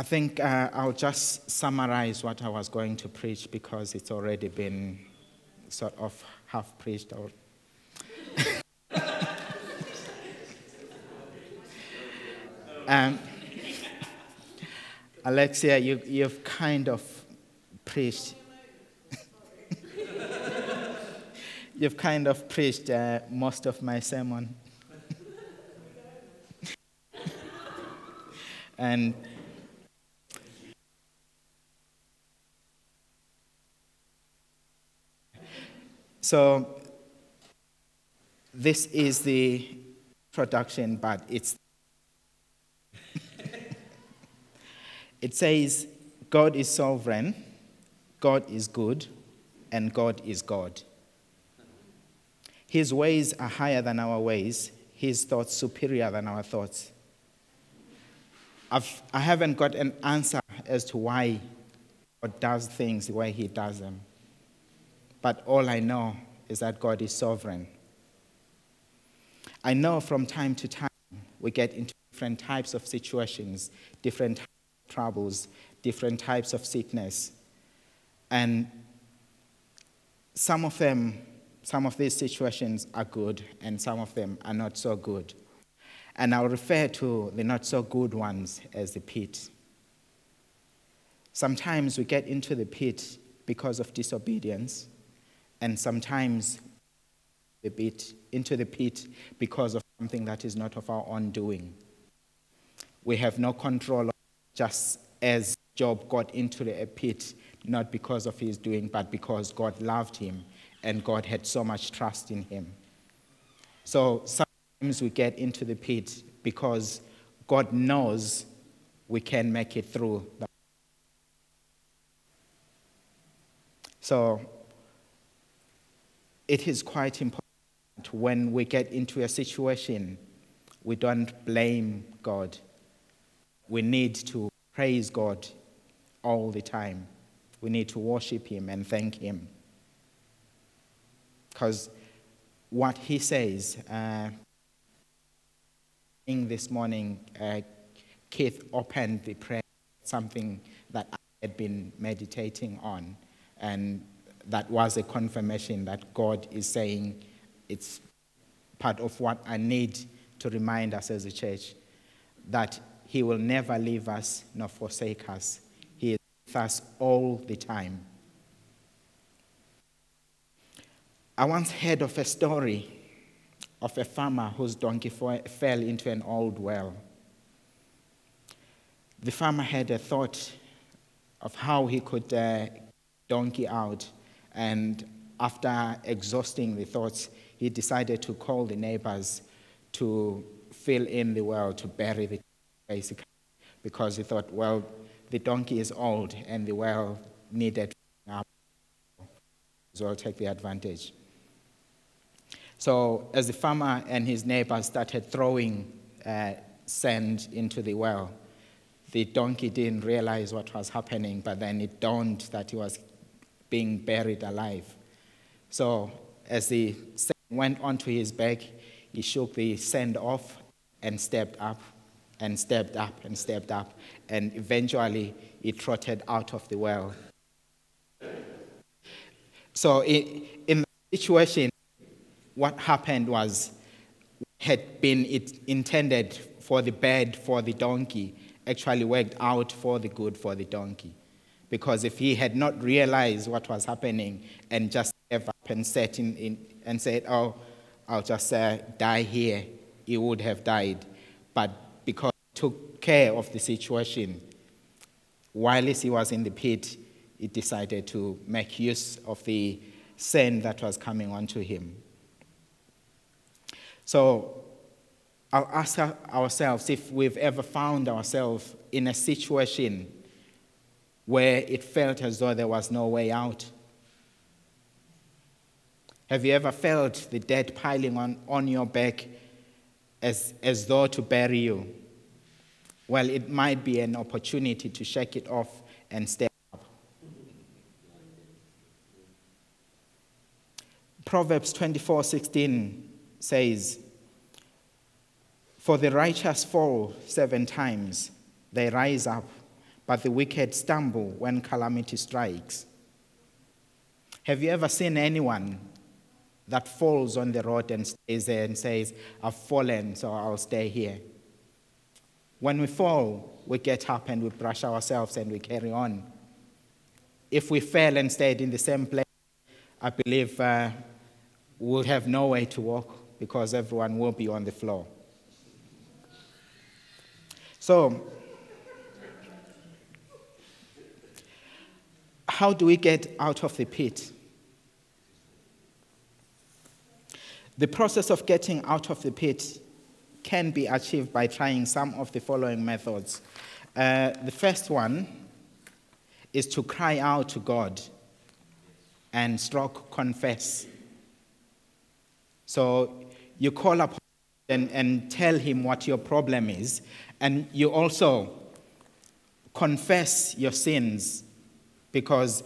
I think uh, I'll just summarize what I was going to preach because it's already been sort of half preached. Um, Alexia, you, you've kind of preached. you've kind of preached uh, most of my sermon. and so this is the introduction, but it's it says God is sovereign, God is good, and God is God. His ways are higher than our ways, his thoughts superior than our thoughts. I've, I haven't got an answer as to why God does things the way he does them. But all I know is that God is sovereign. I know from time to time we get into different types of situations, different troubles, different types of sickness. And some of them, some of these situations are good, and some of them are not so good. And I'll refer to the not so good ones as the pit. Sometimes we get into the pit because of disobedience, and sometimes the pit, into the pit because of something that is not of our own doing. We have no control, just as Job got into the pit, not because of his doing, but because God loved him and God had so much trust in him. So sometimes we get into the pit because God knows we can make it through. So it is quite important when we get into a situation, we don't blame God. We need to praise God all the time. We need to worship Him and thank Him. Because what He says, uh, this morning, uh, Keith opened the prayer, something that I had been meditating on, and that was a confirmation that God is saying it's part of what I need to remind us as a church that He will never leave us nor forsake us. He is with us all the time. I once heard of a story of a farmer whose donkey fell into an old well. The farmer had a thought of how he could uh, donkey out, and after exhausting the thoughts, he decided to call the neighbors to fill in the well to bury the basically because he thought, well, the donkey is old and the well needed up, so I'll take the advantage. So, as the farmer and his neighbors started throwing uh, sand into the well, the donkey didn't realize what was happening, but then it dawned that he was being buried alive. So, as the went onto his back, he shook the sand off and stepped up and stepped up and stepped up, and eventually he trotted out of the well. So, in, the situation, what happened was had been it intended for the bad for the donkey actually worked out for the good for the donkey because if he had not realized what was happening and just gave up and sat in, in and said oh i'll just uh, die here he would have died. But because he took care of the situation while he was in the pit he decided to make use of the sand that was coming onto him. So I'll ask ourselves if we've ever found ourselves in a situation where it felt as though there was no way out. Have you ever felt the debt piling on, on your back as, as though to bury you? Well, it might be an opportunity to shake it off and step up. Proverbs 24 16 says, For the righteous fall seven times, they rise up, but the wicked stumble when calamity strikes. Have you ever seen anyone that falls on the road and stays there and says, I've fallen, so I'll stay here? When we fall, we get up and we brush ourselves and we carry on. If we fell and stayed in the same place, I believe uh, we'll have no way to walk because everyone will be on the floor. So, how do we get out of the pit? The process of getting out of the pit can be achieved by trying some of the following methods. Uh, the first one is to cry out to God and stroke confess. So you call upon and, and tell him what your problem is, and you also confess your sins because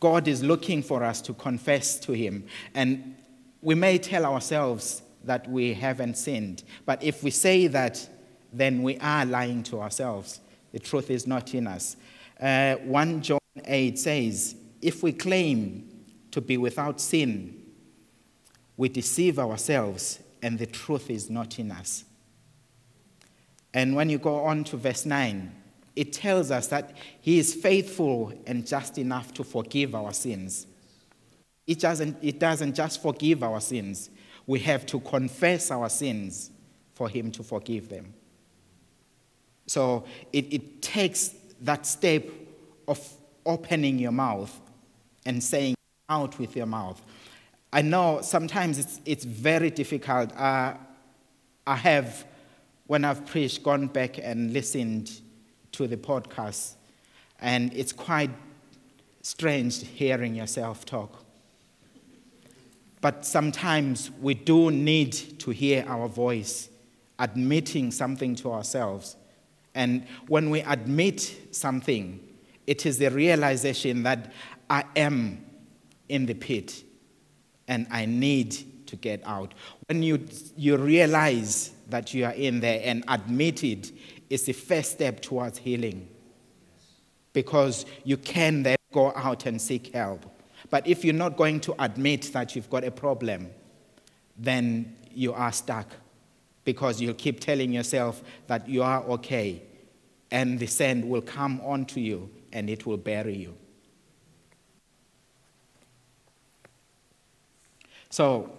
God is looking for us to confess to him. And we may tell ourselves that we haven't sinned, but if we say that, then we are lying to ourselves. The truth is not in us. Uh, 1 John 8 says, If we claim to be without sin, we deceive ourselves and the truth is not in us. And when you go on to verse 9, it tells us that He is faithful and just enough to forgive our sins. It doesn't, it doesn't just forgive our sins, we have to confess our sins for Him to forgive them. So it, it takes that step of opening your mouth and saying out with your mouth. I know sometimes it's, it's very difficult. Uh, I have, when I've preached, gone back and listened to the podcast, and it's quite strange hearing yourself talk. But sometimes we do need to hear our voice, admitting something to ourselves. And when we admit something, it is the realization that I am in the pit and I need to get out. When you, you realize that you are in there and admit it, it's the first step towards healing. Because you can then go out and seek help. But if you're not going to admit that you've got a problem, then you are stuck. Because you'll keep telling yourself that you are okay, and the sand will come onto you and it will bury you. So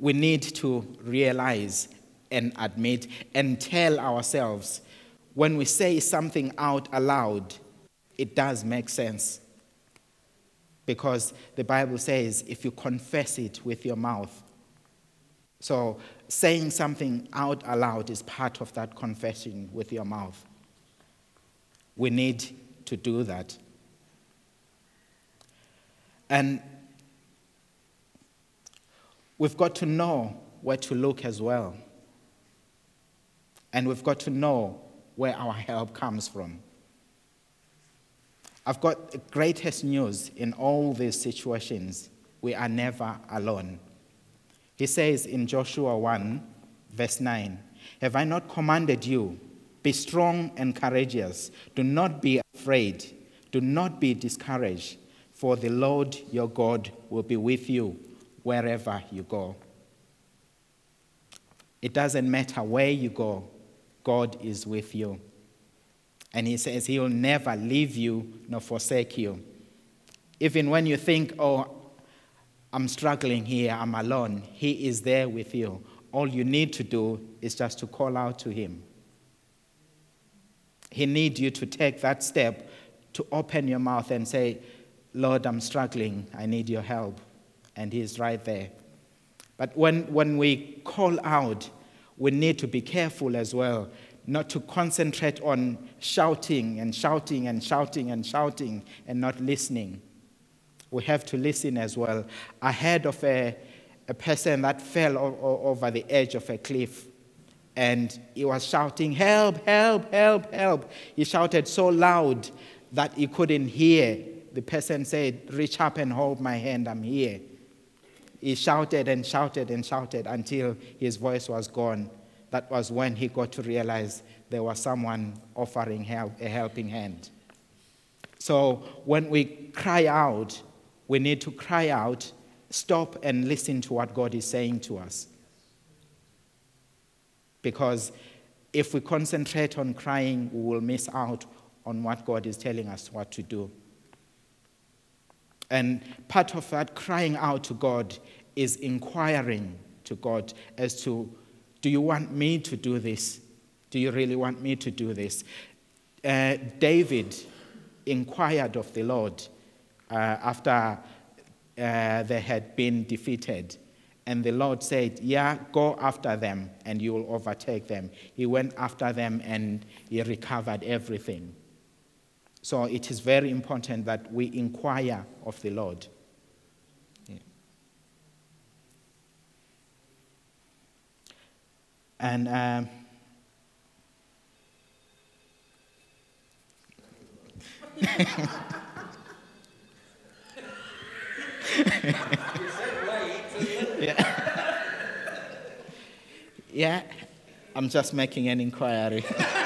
we need to realize and admit and tell ourselves when we say something out aloud, it does make sense. Because the Bible says if you confess it with your mouth, so saying something out aloud is part of that confession with your mouth. We need to do that. And we've got to know where to look as well. And we've got to know where our help comes from. I've got the greatest news in all these situations. We are never alone. He says in Joshua 1, verse 9, Have I not commanded you? Be strong and courageous. Do not be afraid. Do not be discouraged, for the Lord your God will be with you wherever you go. It doesn't matter where you go, God is with you. And He says He will never leave you nor forsake you. Even when you think, oh, I'm struggling here, I'm alone, He is there with you. All you need to do is just to call out to Him. He needs you to take that step to open your mouth and say, Lord, I'm struggling. I need your help and He's right there. But when, when we call out, we need to be careful as well not to concentrate on shouting and shouting and shouting and shouting and not listening. We have to listen as well. I heard of a, a person that fell o- over the edge of a cliff and he was shouting, Help, help, help, help. He shouted so loud that he couldn't hear. The person said, Reach up and hold my hand, I'm here. He shouted and shouted and shouted until his voice was gone. that was when he got to realize there was someone offering help, a helping hand. So when we cry out, we need to cry out, stop and listen to what God is saying to us. Because if we concentrate on crying, we will miss out on what God is telling us what to do. And part of that crying out to God is inquiring to God as to do you want me to do this? Do you really want me to do this? Uh, David inquired of the Lord uh, after uh, they had been defeated. And the Lord said, Yeah, go after them and you will overtake them. He went after them and he recovered everything. So it is very important that we inquire of the Lord. Yeah. And um, yeah. yeah, I'm just making an inquiry.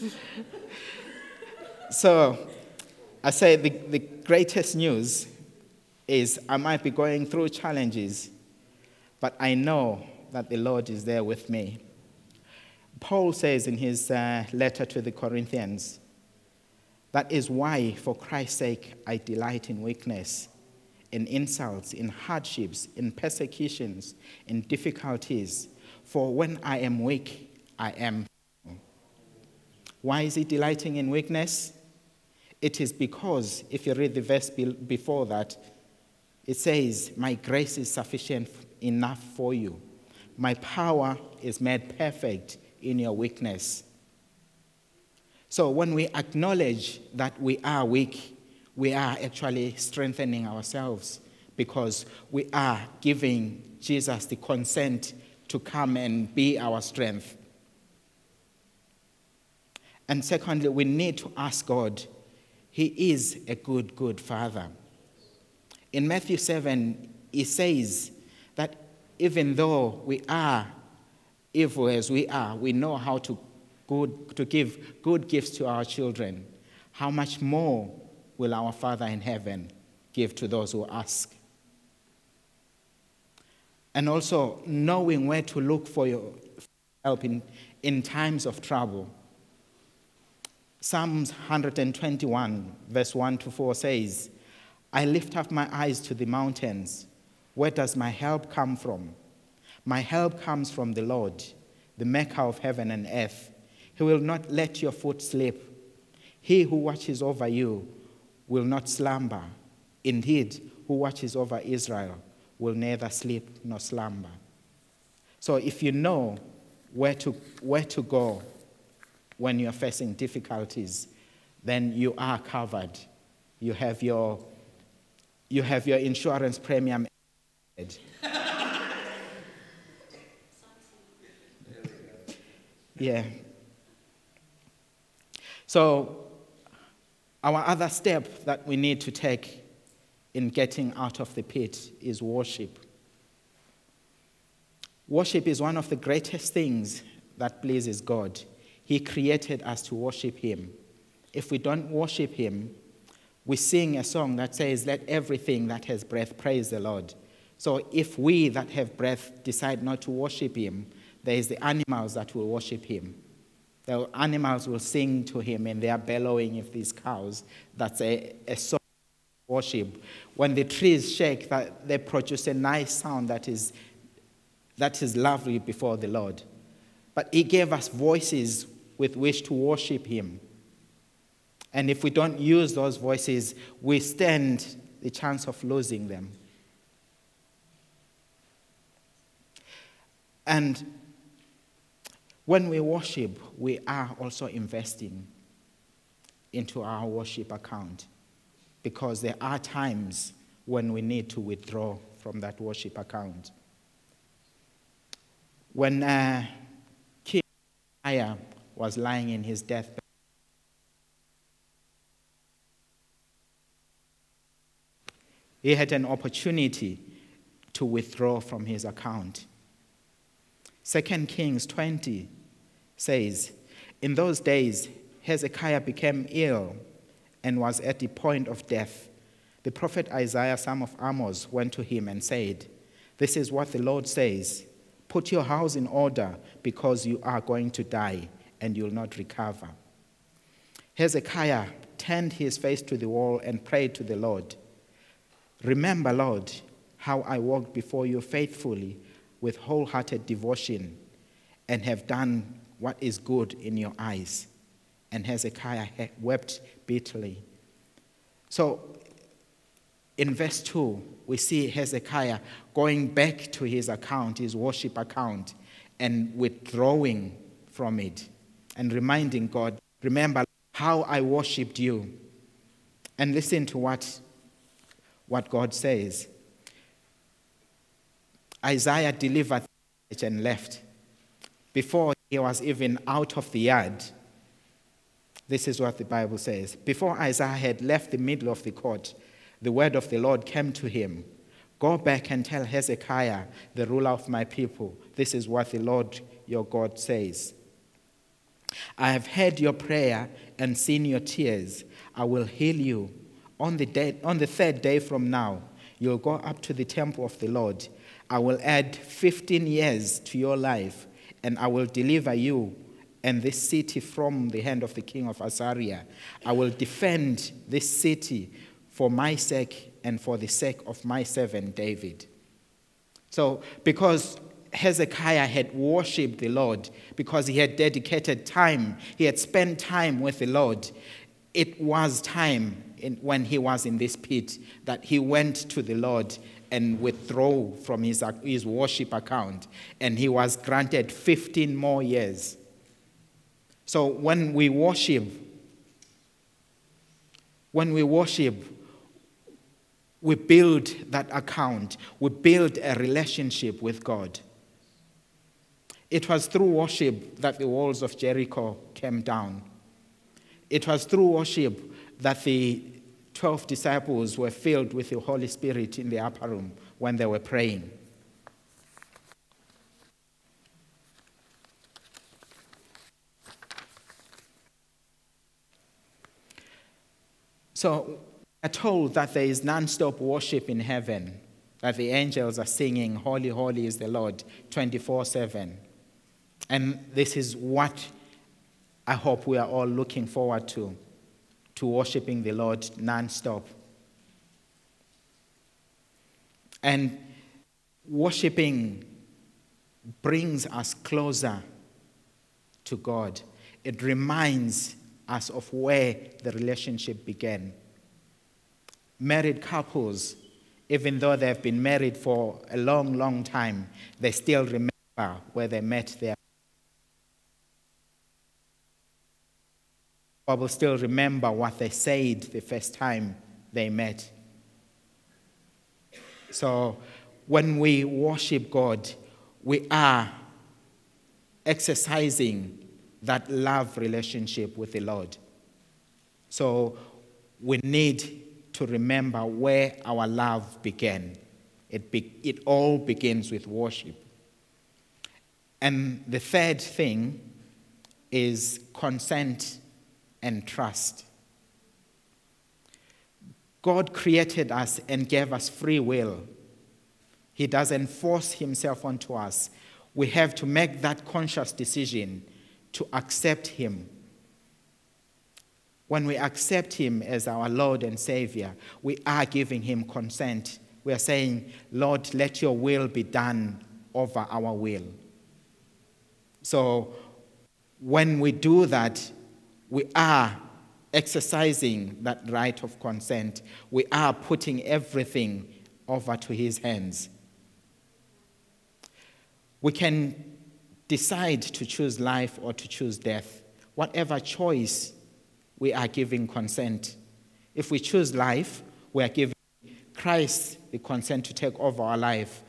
so, I say the, the greatest news is I might be going through challenges, but I know that the Lord is there with me. Paul says in his uh, letter to the Corinthians, that is why, for Christ's sake, I delight in weakness, in insults, in hardships, in persecutions, in difficulties. For when I am weak, I am. Why is he delighting in weakness? It is because, if you read the verse before that, it says, My grace is sufficient enough for you. My power is made perfect in your weakness. So when we acknowledge that we are weak, we are actually strengthening ourselves because we are giving Jesus the consent to come and be our strength. And secondly, we need to ask God. He is a good, good Father. In Matthew 7, he says that even though we are evil as we are, we know how to, good, to give good gifts to our children. How much more will our Father in heaven give to those who ask? And also knowing where to look for your help in, in times of trouble. Psalms 121, verse 1 to 4 says, I lift up my eyes to the mountains. Where does my help come from? My help comes from the Lord, the maker of heaven and earth. He will not let your foot slip. He who watches over you will not slumber. Indeed, who watches over Israel will neither sleep nor slumber. So if you know where to, where to go when you're facing difficulties, then you are covered. You have your, you have your insurance premium. Yeah. So, our other step that we need to take in getting out of the pit is worship. Worship is one of the greatest things that pleases God. He created us to worship Him. If we don't worship Him, we sing a song that says, Let everything that has breath praise the Lord. So if we that have breath decide not to worship Him, there is the animals that will worship him. The animals will sing to him and they are bellowing if these cows. That's a, a song worship. When the trees shake, that they produce a nice sound that is, that is lovely before the Lord. But he gave us voices with which to worship him. And if we don't use those voices, we stand the chance of losing them. And when we worship, we are also investing into our worship account because there are times when we need to withdraw from that worship account. When uh, Aya was lying in his deathbed, he had an opportunity to withdraw from his account. 2 Kings 20 says, In those days, Hezekiah became ill and was at the point of death. The prophet Isaiah, son of Amos, went to him and said, This is what the Lord says Put your house in order because you are going to die and you'll not recover. Hezekiah turned his face to the wall and prayed to the Lord Remember, Lord, how I walked before you faithfully with wholehearted devotion and have done what is good in your eyes. And Hezekiah wept bitterly. So, in verse 2, we see Hezekiah going back to his account, his worship account, and withdrawing from it and reminding God, Remember how I worshipped you. And listen to what, what God says. Isaiah delivered and left. Before he was even out of the yard, this is what the Bible says. Before Isaiah had left the middle of the court, the word of the Lord came to him Go back and tell Hezekiah, the ruler of my people, this is what the Lord your God says. I have heard your prayer and seen your tears. I will heal you. On the, day, on the third day from now, you'll go up to the temple of the Lord I will add 15 years to your life, and I will deliver you and this city from the hand of the king of Assyria. I will defend this city for my sake and for the sake of my servant David. So, because Hezekiah had worshipped the Lord, because he had dedicated time, he had spent time with the Lord, it was time in, when he was in this pit that he went to the Lord and withdraw from his, his worship account. And he was granted 15 more years. So when we worship, when we worship, we build that account, we build a relationship with God. It was through worship that the walls of Jericho came down. It was through worship that the 12 disciples were filled with the Holy Spirit in the upper room when they were praying. So, we're told that there is non stop worship in heaven, that the angels are singing, Holy, Holy is the Lord, 24 7. And this is what I hope we are all looking forward to to worshiping the Lord non-stop. And worshiping brings us closer to God. It reminds us of where the relationship began. Married couples, even though they've been married for a long, long time, they still remember where they met their Will still remember what they said the first time they met. So when we worship God, we are exercising that love relationship with the Lord. So we need to remember where our love began. It, be, it all begins with worship. And the third thing is consent and trust. God created us and gave us free will. He doesn't force Himself onto us. We have to make that conscious decision to accept Him. When we accept Him as our Lord and Savior, we are giving Him consent. We are saying, Lord, let your will be done over our will. So when we do that, we are exercising that right of consent. We are putting everything over to His hands. We can decide to choose life or to choose death. Whatever choice, we are giving consent. If we choose life, we are giving Christ the consent to take over our life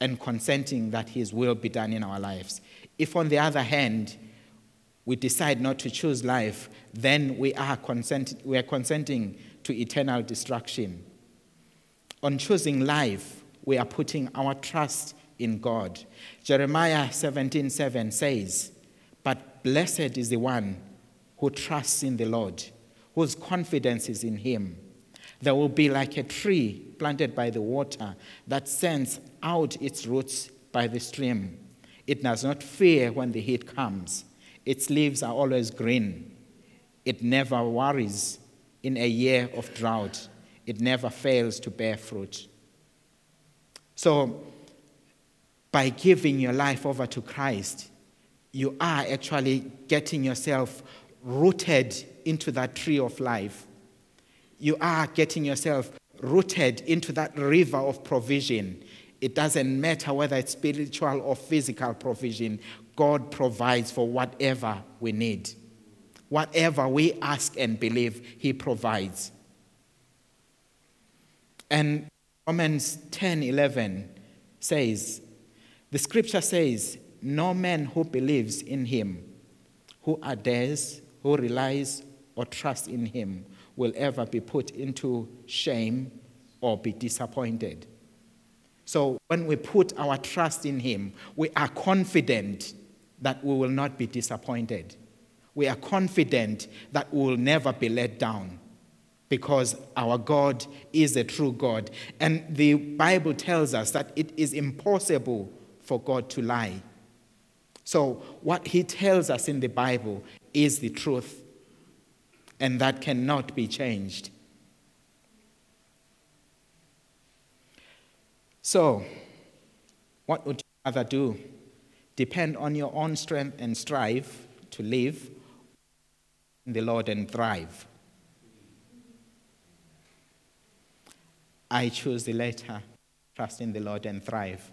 and consenting that His will be done in our lives. If, on the other hand, we decide not to choose life, then we are, consent, we are consenting to eternal destruction. On choosing life, we are putting our trust in God. Jeremiah 17:7 7 says, "But blessed is the one who trusts in the Lord, whose confidence is in him. There will be like a tree planted by the water that sends out its roots by the stream. It does not fear when the heat comes. Its leaves are always green. It never worries in a year of drought. It never fails to bear fruit." So, by giving your life over to Christ, you are actually getting yourself rooted into that tree of life. You are getting yourself rooted into that river of provision. It doesn't matter whether it's spiritual or physical provision, God provides for whatever we need. Whatever we ask and believe, He provides. And Romans 10 11 says, the scripture says, No man who believes in him, who adheres, who relies or trusts in him, will ever be put into shame or be disappointed. So when we put our trust in him, we are confident that we will not be disappointed. We are confident that we will never be let down because our God is a true God. And the Bible tells us that it is impossible for God to lie. So, what he tells us in the Bible is the truth, and that cannot be changed. So, what would you rather do? Depend on your own strength and strive to live in the Lord and thrive. I choose the latter, trust in the Lord and thrive.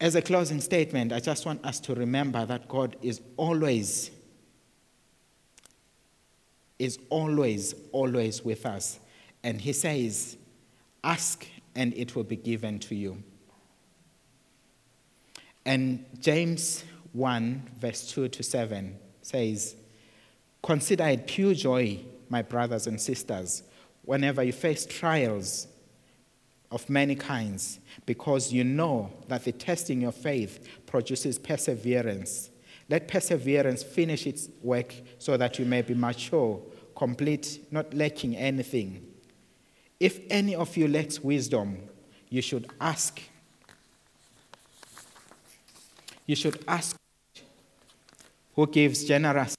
As a closing statement, I just want us to remember that God is always, is always, always with us. And He says, Ask and it will be given to you. And James 1, verse 2 to 7 says, Consider it pure joy, my brothers and sisters, whenever you face trials of many kinds, because you know that the testing of faith produces perseverance. Let perseverance finish its work so that you may be mature, complete, not lacking anything. If any of you lacks wisdom, you should ask. You should ask who gives generously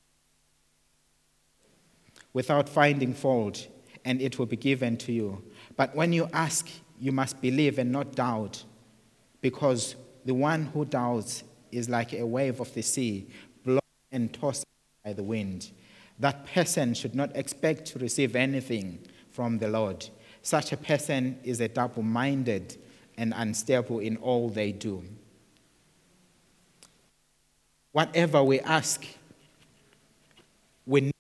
without finding fault, and it will be given to you. But when you ask, you must believe and not doubt, because the one who doubts is like a wave of the sea, blown and tossed by the wind. That person should not expect to receive anything from the Lord. Such a person is a double minded and unstable in all they do. Whatever we ask, we need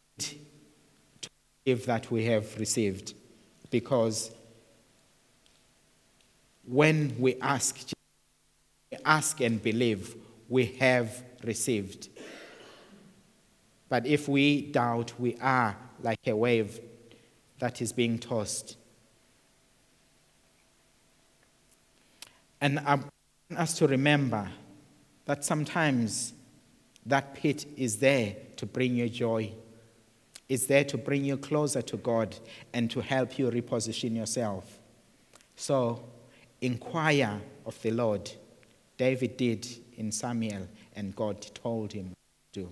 to give that we have received because when we ask, we ask and believe, we have received. But if we doubt, we are like a wave that is being tossed. And I want us to remember that sometimes that pit is there to bring you joy. It's there to bring you closer to God and to help you reposition yourself. So inquire of the Lord. David did in Samuel, and God told him to.